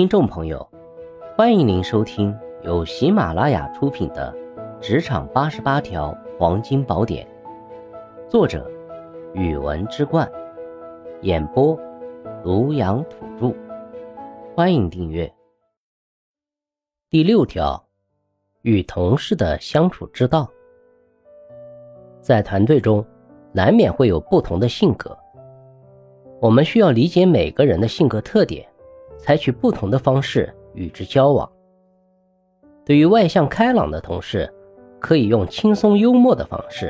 听众朋友，欢迎您收听由喜马拉雅出品的《职场八十八条黄金宝典》，作者：语文之冠，演播：庐阳土著。欢迎订阅。第六条，与同事的相处之道。在团队中，难免会有不同的性格，我们需要理解每个人的性格特点。采取不同的方式与之交往。对于外向开朗的同事，可以用轻松幽默的方式；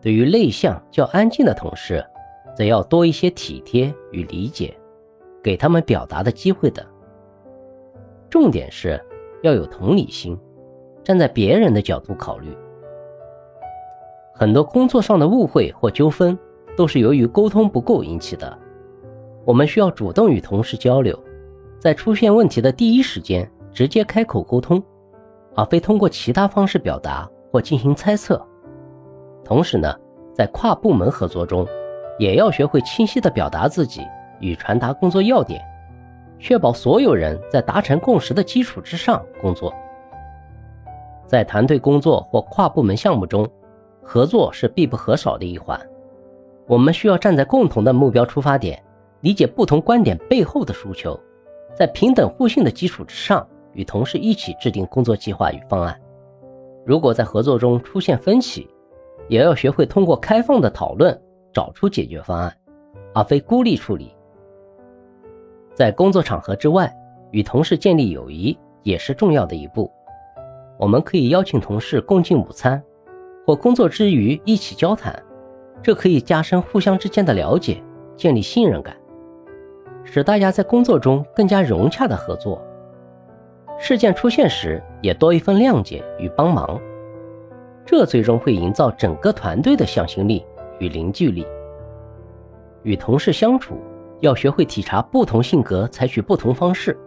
对于内向较安静的同事，则要多一些体贴与理解，给他们表达的机会等。重点是要有同理心，站在别人的角度考虑。很多工作上的误会或纠纷，都是由于沟通不够引起的。我们需要主动与同事交流，在出现问题的第一时间直接开口沟通，而非通过其他方式表达或进行猜测。同时呢，在跨部门合作中，也要学会清晰地表达自己与传达工作要点，确保所有人在达成共识的基础之上工作。在团队工作或跨部门项目中，合作是必不可少的一环。我们需要站在共同的目标出发点。理解不同观点背后的诉求，在平等互信的基础之上，与同事一起制定工作计划与方案。如果在合作中出现分歧，也要学会通过开放的讨论找出解决方案，而非孤立处理。在工作场合之外，与同事建立友谊也是重要的一步。我们可以邀请同事共进午餐，或工作之余一起交谈，这可以加深互相之间的了解，建立信任感。使大家在工作中更加融洽的合作，事件出现时也多一份谅解与帮忙，这最终会营造整个团队的向心力与凝聚力。与同事相处，要学会体察不同性格，采取不同方式，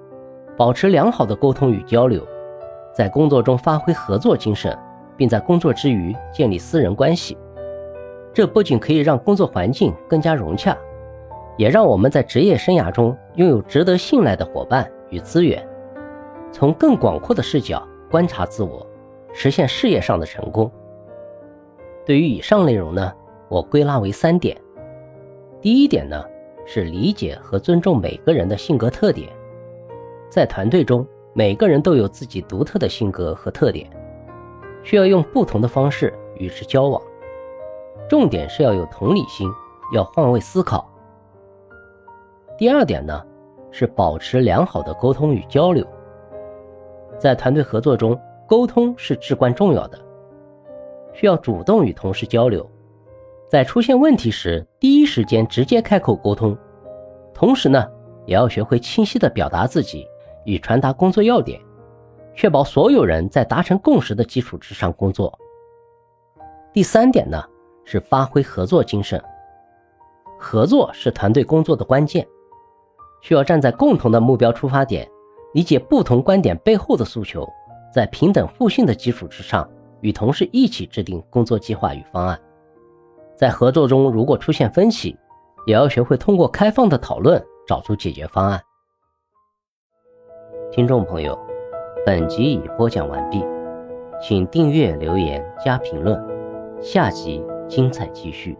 保持良好的沟通与交流，在工作中发挥合作精神，并在工作之余建立私人关系。这不仅可以让工作环境更加融洽。也让我们在职业生涯中拥有值得信赖的伙伴与资源，从更广阔的视角观察自我，实现事业上的成功。对于以上内容呢，我归纳为三点。第一点呢，是理解和尊重每个人的性格特点。在团队中，每个人都有自己独特的性格和特点，需要用不同的方式与之交往。重点是要有同理心，要换位思考。第二点呢，是保持良好的沟通与交流。在团队合作中，沟通是至关重要的，需要主动与同事交流，在出现问题时，第一时间直接开口沟通。同时呢，也要学会清晰的表达自己与传达工作要点，确保所有人在达成共识的基础之上工作。第三点呢，是发挥合作精神。合作是团队工作的关键。需要站在共同的目标出发点，理解不同观点背后的诉求，在平等互信的基础之上，与同事一起制定工作计划与方案。在合作中，如果出现分歧，也要学会通过开放的讨论找出解决方案。听众朋友，本集已播讲完毕，请订阅、留言、加评论，下集精彩继续。